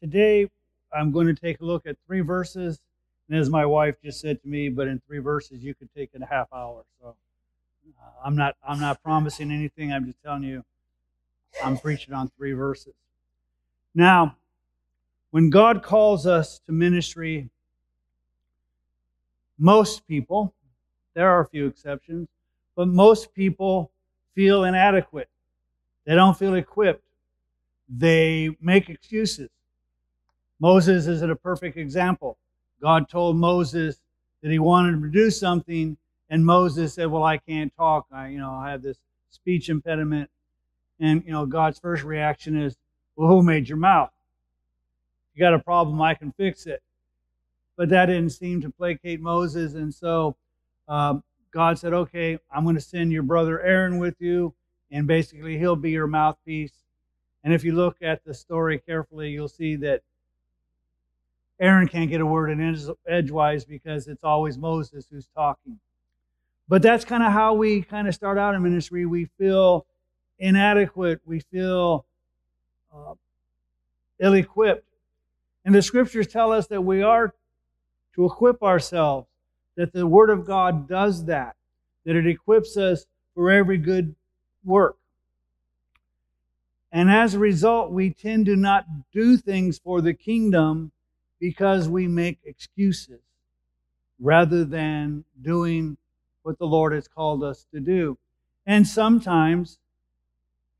today I'm going to take a look at three verses. And as my wife just said to me, but in three verses you could take it a half hour. So uh, I'm not I'm not promising anything. I'm just telling you I'm preaching on three verses. Now, when God calls us to ministry, most people, there are a few exceptions, but most people feel inadequate. They don't feel equipped. They make excuses. Moses is a perfect example. God told Moses that he wanted him to do something, and Moses said, "Well, I can't talk. I, you know, I have this speech impediment." And you know, God's first reaction is, "Well, who made your mouth? You got a problem? I can fix it." But that didn't seem to placate Moses, and so um, God said, "Okay, I'm going to send your brother Aaron with you, and basically he'll be your mouthpiece." And if you look at the story carefully, you'll see that Aaron can't get a word in edgewise because it's always Moses who's talking. But that's kind of how we kind of start out in ministry. We feel inadequate, we feel uh, ill equipped. And the scriptures tell us that we are to equip ourselves, that the Word of God does that, that it equips us for every good work. And as a result, we tend to not do things for the kingdom because we make excuses rather than doing what the Lord has called us to do. And sometimes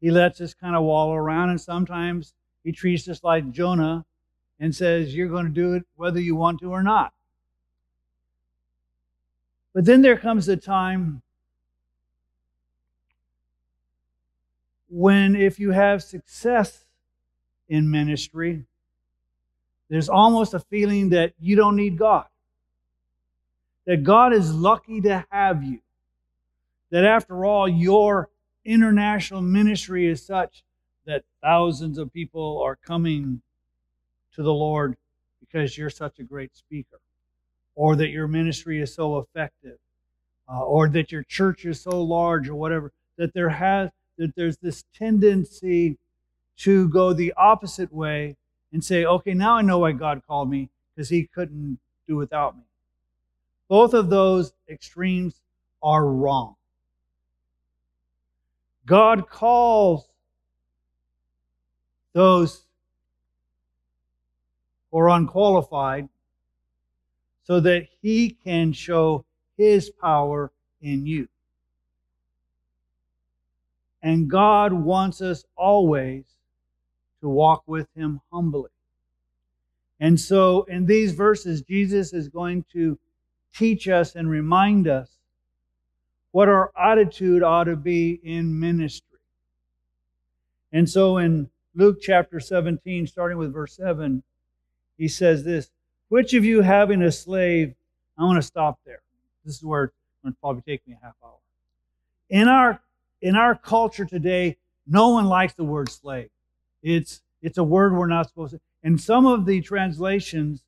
He lets us kind of wallow around, and sometimes He treats us like Jonah and says, You're going to do it whether you want to or not. But then there comes a time when, if you have success in ministry, there's almost a feeling that you don't need God. That God is lucky to have you. That after all, your international ministry is such that thousands of people are coming to the Lord because you're such a great speaker, or that your ministry is so effective, uh, or that your church is so large, or whatever. That there has that there's this tendency to go the opposite way and say, okay, now I know why God called me because he couldn't do without me. Both of those extremes are wrong. God calls those who are unqualified so that he can show his power in you. And God wants us always to walk with him humbly. And so in these verses, Jesus is going to teach us and remind us what our attitude ought to be in ministry. And so in Luke chapter 17, starting with verse 7, he says this Which of you having a slave, I want to stop there. This is where it's going to probably take me a half hour. In our in our culture today, no one likes the word slave. It's it's a word we're not supposed to. And some of the translations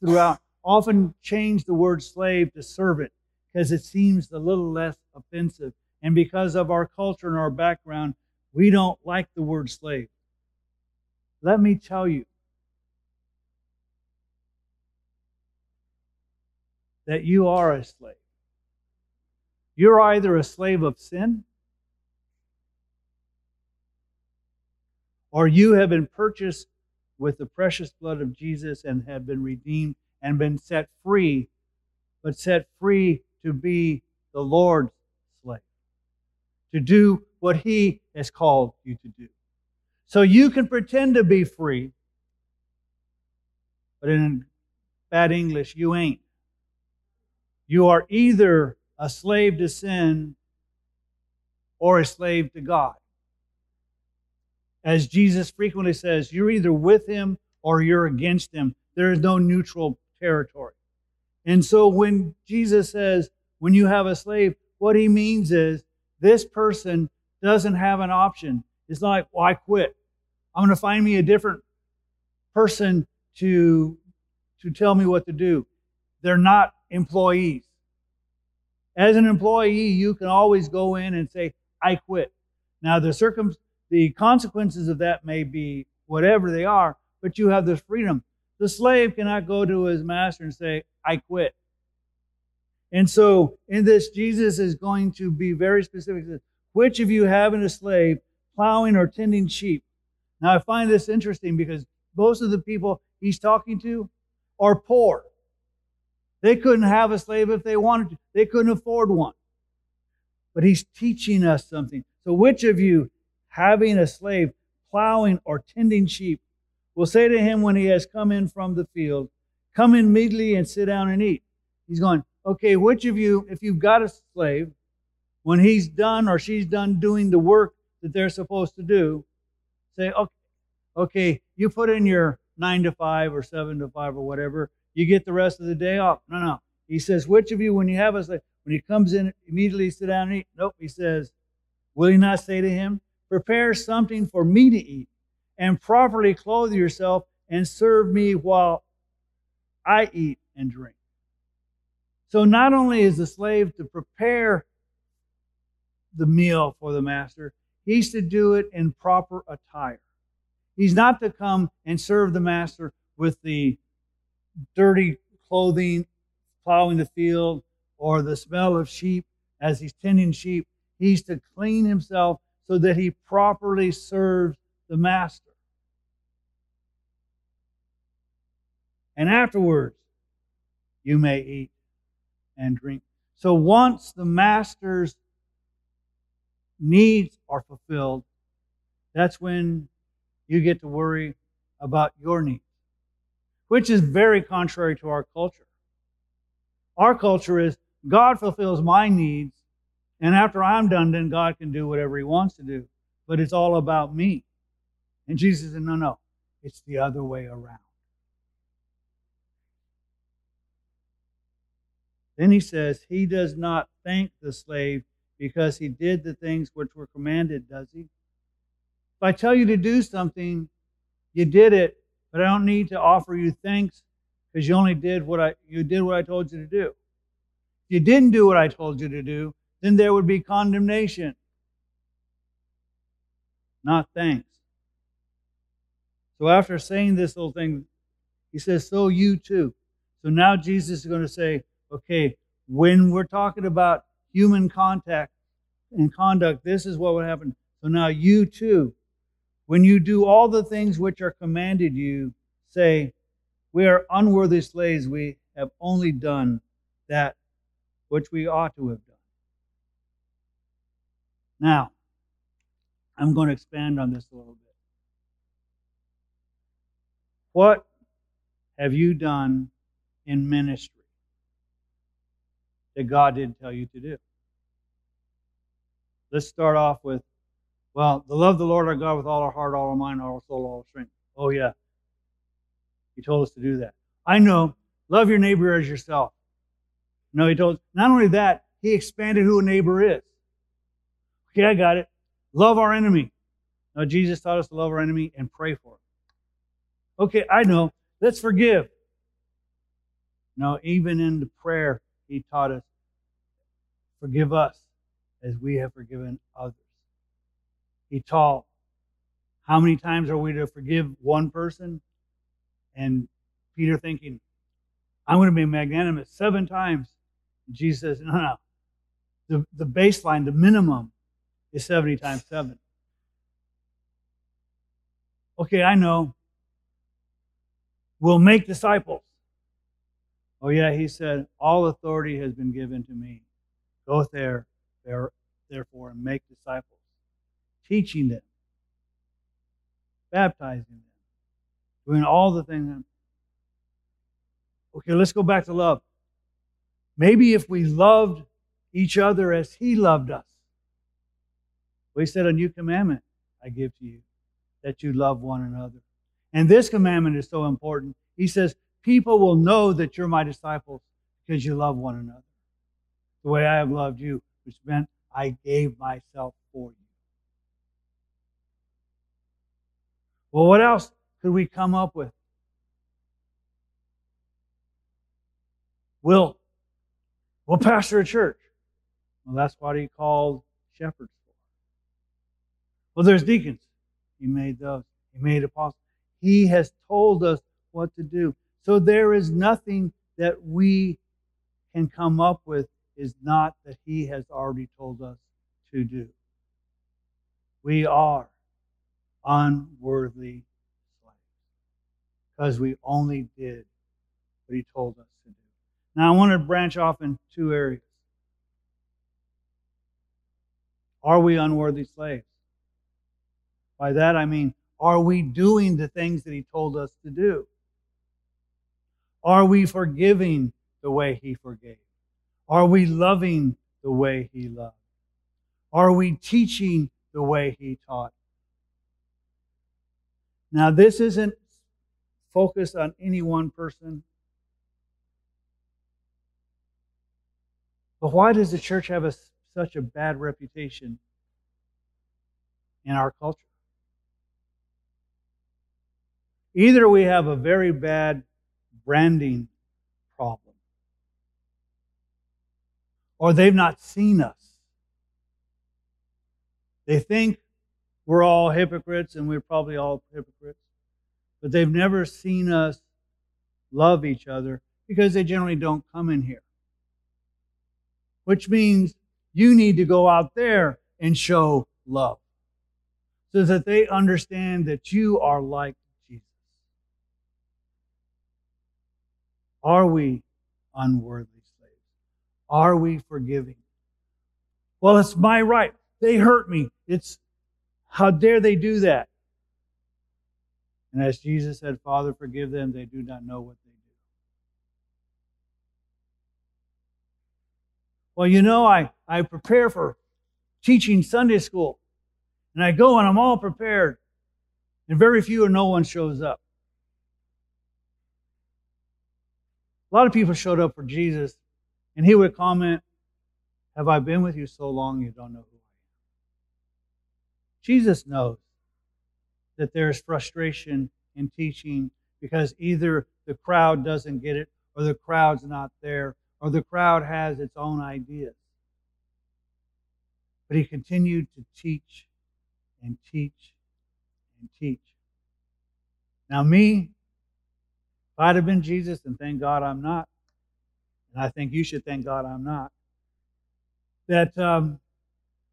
throughout often change the word slave to servant because it seems a little less offensive. And because of our culture and our background, we don't like the word slave. Let me tell you that you are a slave. You're either a slave of sin or you have been purchased with the precious blood of Jesus and have been redeemed and been set free, but set free to be the Lord's slave, to do what He has called you to do. So you can pretend to be free, but in bad English, you ain't. You are either a slave to sin or a slave to God as Jesus frequently says, you're either with him or you're against him. There is no neutral territory. And so when Jesus says, when you have a slave, what he means is this person doesn't have an option. It's like, well, quit. I'm going to find me a different person to, to tell me what to do. They're not employees. As an employee, you can always go in and say, I quit. Now, the circum the consequences of that may be whatever they are, but you have this freedom. The slave cannot go to his master and say, I quit. And so in this, Jesus is going to be very specific. Which of you having a slave plowing or tending sheep? Now I find this interesting because most of the people he's talking to are poor. They couldn't have a slave if they wanted to. They couldn't afford one. But he's teaching us something. So which of you having a slave plowing or tending sheep will say to him when he has come in from the field, Come in immediately and sit down and eat? He's going, Okay, which of you, if you've got a slave, when he's done or she's done doing the work that they're supposed to do, say, Okay, okay you put in your nine to five or seven to five or whatever, you get the rest of the day off. No, no. He says, Which of you, when you have a slave, when he comes in, immediately sit down and eat? Nope. He says, Will he not say to him, Prepare something for me to eat, and properly clothe yourself, and serve me while I eat and drink? So not only is the slave to prepare the meal for the master, he's to do it in proper attire. He's not to come and serve the master with the dirty clothing, plowing the field, or the smell of sheep as he's tending sheep. He's to clean himself so that he properly serves the master. And afterwards, you may eat and drink. So once the master's needs are fulfilled, that's when you get to worry about your needs, which is very contrary to our culture. Our culture is God fulfills my needs, and after I'm done, then God can do whatever He wants to do. But it's all about me. And Jesus said, No, no, it's the other way around. Then he says, He does not thank the slave because he did the things which were commanded, does he? If I tell you to do something, you did it, but I don't need to offer you thanks because you only did what I you did what I told you to do. If you didn't do what I told you to do, then there would be condemnation, not thanks. So after saying this little thing, he says, So you too. So now Jesus is going to say, Okay, when we're talking about human contact and conduct, this is what would happen. So now you too, when you do all the things which are commanded you, say, We are unworthy slaves. We have only done that which we ought to have. Now, I'm going to expand on this a little bit. What have you done in ministry that God didn't tell you to do? Let's start off with, well, to love the Lord our God with all our heart, all our mind, all our soul, all our strength. Oh, yeah. He told us to do that. I know. Love your neighbor as yourself. No, he told, not only that, he expanded who a neighbor is. Okay, I got it. Love our enemy. Now, Jesus taught us to love our enemy and pray for him. Okay, I know. Let's forgive. Now, even in the prayer, he taught us, forgive us as we have forgiven others. He taught, how many times are we to forgive one person? And Peter thinking, I'm going to be magnanimous seven times. Jesus says, no, no. The, the baseline, the minimum is 70 times 7. Okay, I know. We'll make disciples. Oh, yeah, he said, All authority has been given to me. Go there, there therefore, and make disciples, teaching them, baptizing them, doing all the things. Okay, let's go back to love. Maybe if we loved each other as He loved us. Well, He said, A new commandment I give to you, that you love one another. And this commandment is so important. He says, People will know that you're my disciples because you love one another. The way I have loved you, which meant I gave myself for you. Well, what else could we come up with? We'll, we'll pastor a church. Well, that's what he called shepherds. Well, there's deacons. He made those. He made apostles. He has told us what to do. So there is nothing that we can come up with is not that He has already told us to do. We are unworthy slaves because we only did what He told us to do. Now, I want to branch off in two areas. Are we unworthy slaves? By that I mean, are we doing the things that He told us to do? Are we forgiving the way He forgave? Are we loving the way He loved? Are we teaching the way He taught? Now, this isn't focused on any one person. But why does the church have a, such a bad reputation in our culture? Either we have a very bad branding problem, or they've not seen us. They think we're all hypocrites, and we're probably all hypocrites, but they've never seen us love each other because they generally don't come in here. Which means you need to go out there and show love so that they understand that you are like Are we unworthy slaves? Are we forgiving? Well, it's my right. They hurt me. It's how dare they do that? And as Jesus said, Father, forgive them. They do not know what they do. Well, you know, I, I prepare for teaching Sunday school. And I go and I'm all prepared. And very few or no one shows up. A lot of people showed up for Jesus, and he would comment, Have I been with you so long you don't know who I am? Jesus knows that there's frustration in teaching because either the crowd doesn't get it, or the crowd's not there, or the crowd has its own ideas. But he continued to teach and teach and teach. Now, me, if I'd have been Jesus, and thank God I'm not, and I think you should thank God I'm not, that um,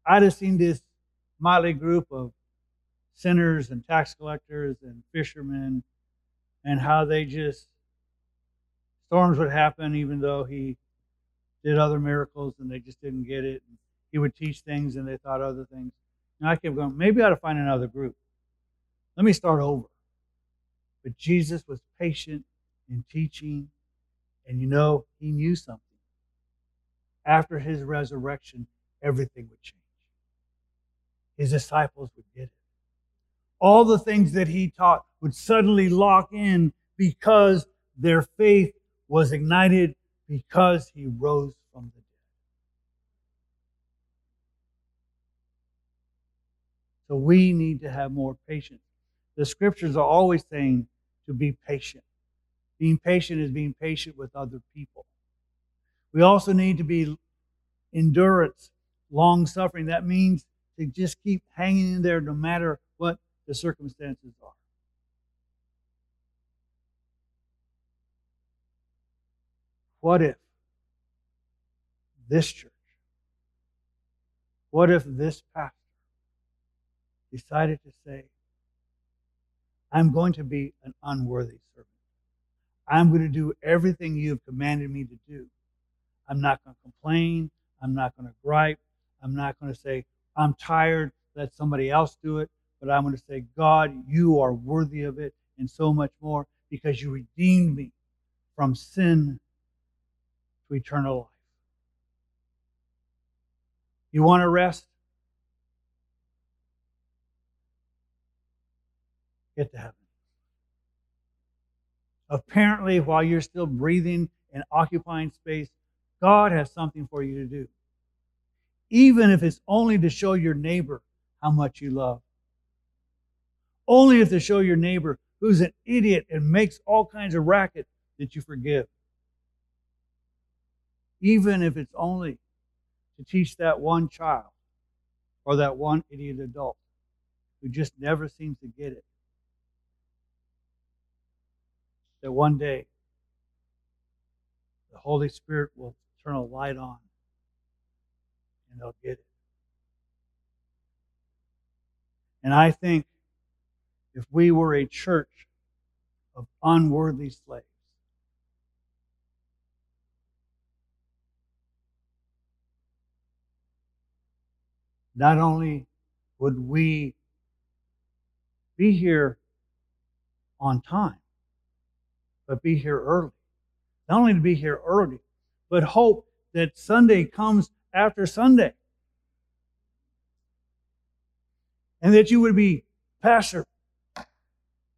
I'd have seen this motley group of sinners and tax collectors and fishermen and how they just, storms would happen even though he did other miracles and they just didn't get it. and He would teach things and they thought other things. And I kept going, maybe I ought to find another group. Let me start over. But Jesus was patient in teaching. And you know, he knew something. After his resurrection, everything would change. His disciples would get it. All the things that he taught would suddenly lock in because their faith was ignited because he rose from the dead. So we need to have more patience. The scriptures are always saying to be patient. Being patient is being patient with other people. We also need to be endurance, long suffering. That means to just keep hanging in there no matter what the circumstances are. What if this church, what if this pastor decided to say, I'm going to be an unworthy servant? I'm going to do everything you have commanded me to do. I'm not going to complain. I'm not going to gripe. I'm not going to say, I'm tired, let somebody else do it. But I'm going to say, God, you are worthy of it and so much more because you redeemed me from sin to eternal life. You want to rest? Get to heaven. Apparently, while you're still breathing and occupying space, God has something for you to do. Even if it's only to show your neighbor how much you love. Only if to show your neighbor who's an idiot and makes all kinds of racket that you forgive. Even if it's only to teach that one child or that one idiot adult who just never seems to get it that one day the Holy Spirit will turn a light on and they'll get it. And I think if we were a church of unworthy slaves, not only would we be here on time, but be here early. Not only to be here early, but hope that Sunday comes after Sunday. And that you would be, Pastor,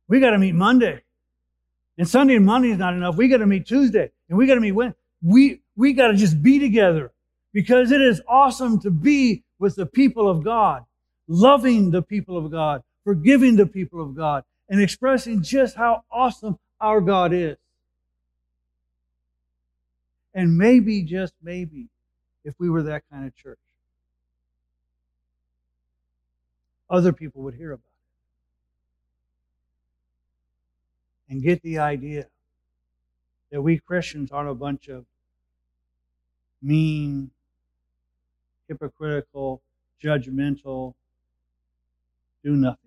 we got to meet Monday. And Sunday and Monday is not enough. We got to meet Tuesday. And we got to meet Wednesday. We, we got to just be together because it is awesome to be with the people of God, loving the people of God, forgiving the people of God, and expressing just how awesome our God is. And maybe, just maybe, if we were that kind of church, other people would hear about it and get the idea that we Christians aren't a bunch of mean, hypocritical, judgmental, do nothings.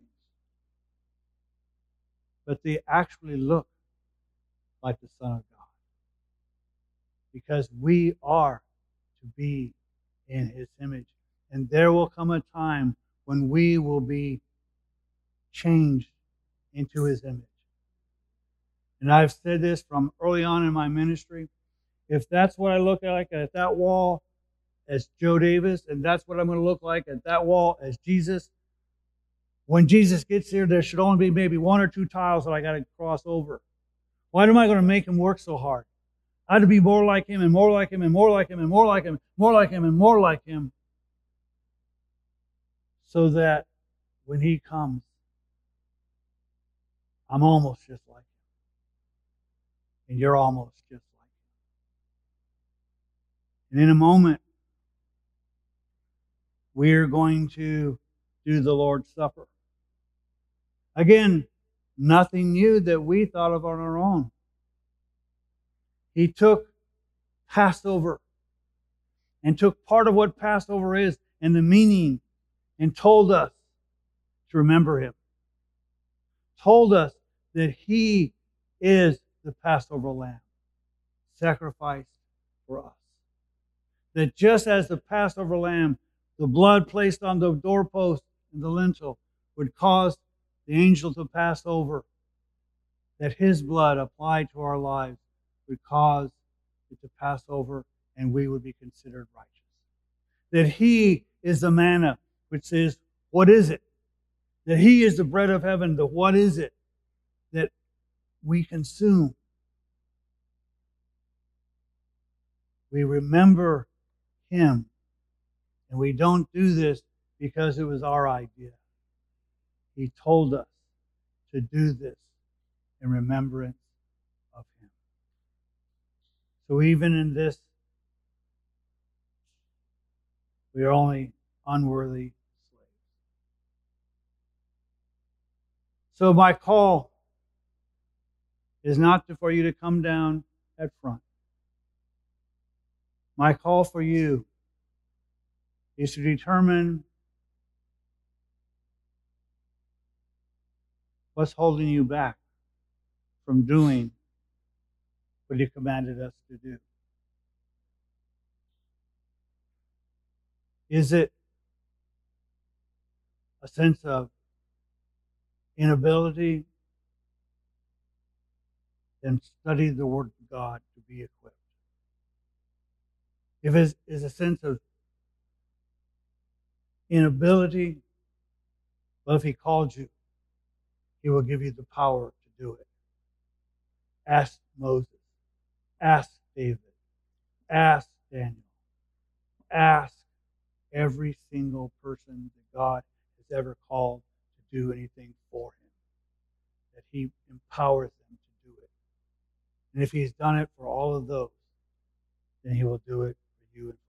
But they actually look like the Son of God. Because we are to be in His image. And there will come a time when we will be changed into His image. And I've said this from early on in my ministry. If that's what I look like at that wall as Joe Davis, and that's what I'm going to look like at that wall as Jesus, when Jesus gets here, there should only be maybe one or two tiles that I got to cross over. Why am I going to make him work so hard? I had to be more like him and more like him and more like him and more like him, more like him and more like him. So that when he comes, I'm almost just like him. And you're almost just like him. And in a moment, we're going to do the Lord's Supper. Again, nothing new that we thought of on our own. He took Passover and took part of what Passover is and the meaning and told us to remember him. Told us that he is the Passover lamb sacrificed for us. That just as the Passover lamb, the blood placed on the doorpost and the lintel would cause the angels to pass over, that his blood applied to our lives would cause it to pass over and we would be considered righteous. That he is the manna, which says, What is it? That he is the bread of heaven, the what is it that we consume. We remember him. And we don't do this because it was our idea. He told us to do this in remembrance of him. so even in this, we are only unworthy slaves. So my call is not for you to come down at front. My call for you is to determine what's holding you back from doing what He commanded us to do? Is it a sense of inability? Then study the Word of God to be equipped. If it is a sense of inability, well, if He called you, He will give you the power to do it. Ask Moses. Ask David. Ask Daniel. Ask every single person that God has ever called to do anything for him. That he empowers them to do it. And if he's done it for all of those, then he will do it for you and for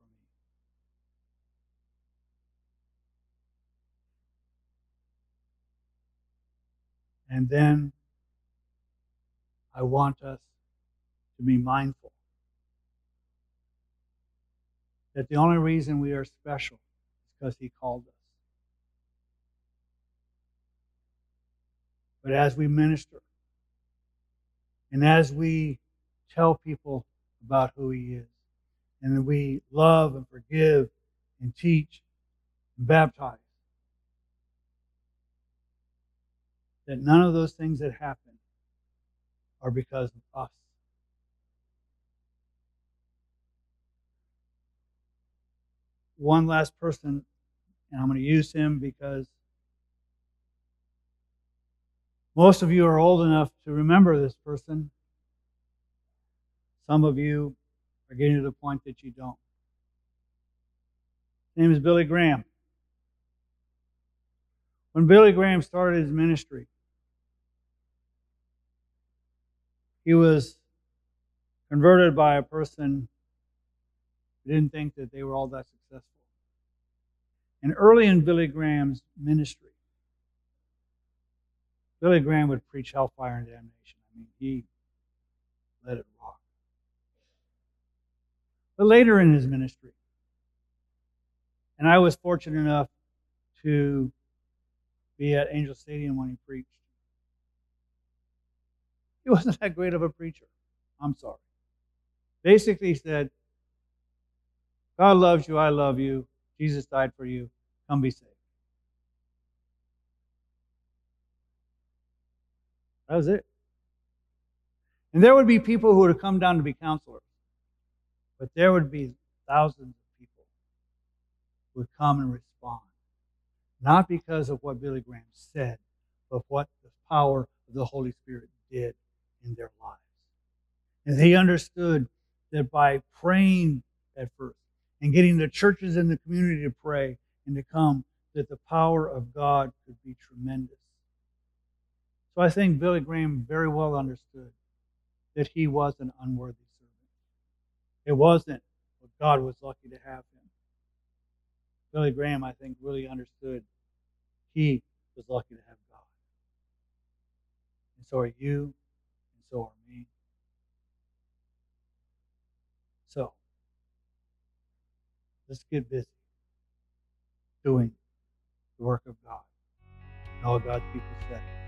And then I want us to be mindful that the only reason we are special is because He called us. But as we minister and as we tell people about who He is, and we love and forgive and teach and baptize, that none of those things that happen are because of us. One last person, and I'm going to use him because most of you are old enough to remember this person. Some of you are getting to the point that you don't. His name is Billy Graham. When Billy Graham started his ministry, he was converted by a person who didn't think that they were all that successful. And early in Billy Graham's ministry, Billy Graham would preach hellfire and damnation. I mean, he let it rock. But later in his ministry, and I was fortunate enough to be at Angel Stadium when he preached. Wasn't that great of a preacher. I'm sorry. Basically, he said, God loves you, I love you, Jesus died for you, come be saved. That was it. And there would be people who would come down to be counselors, but there would be thousands of people who would come and respond. Not because of what Billy Graham said, but what the power of the Holy Spirit did in their lives. And they understood that by praying at first and getting the churches in the community to pray and to come, that the power of God could be tremendous. So I think Billy Graham very well understood that he was an unworthy servant. It wasn't, God was lucky to have him. Billy Graham, I think, really understood he was lucky to have God. And so are you, so are me. So, let's get busy doing the work of God. And all God's people said.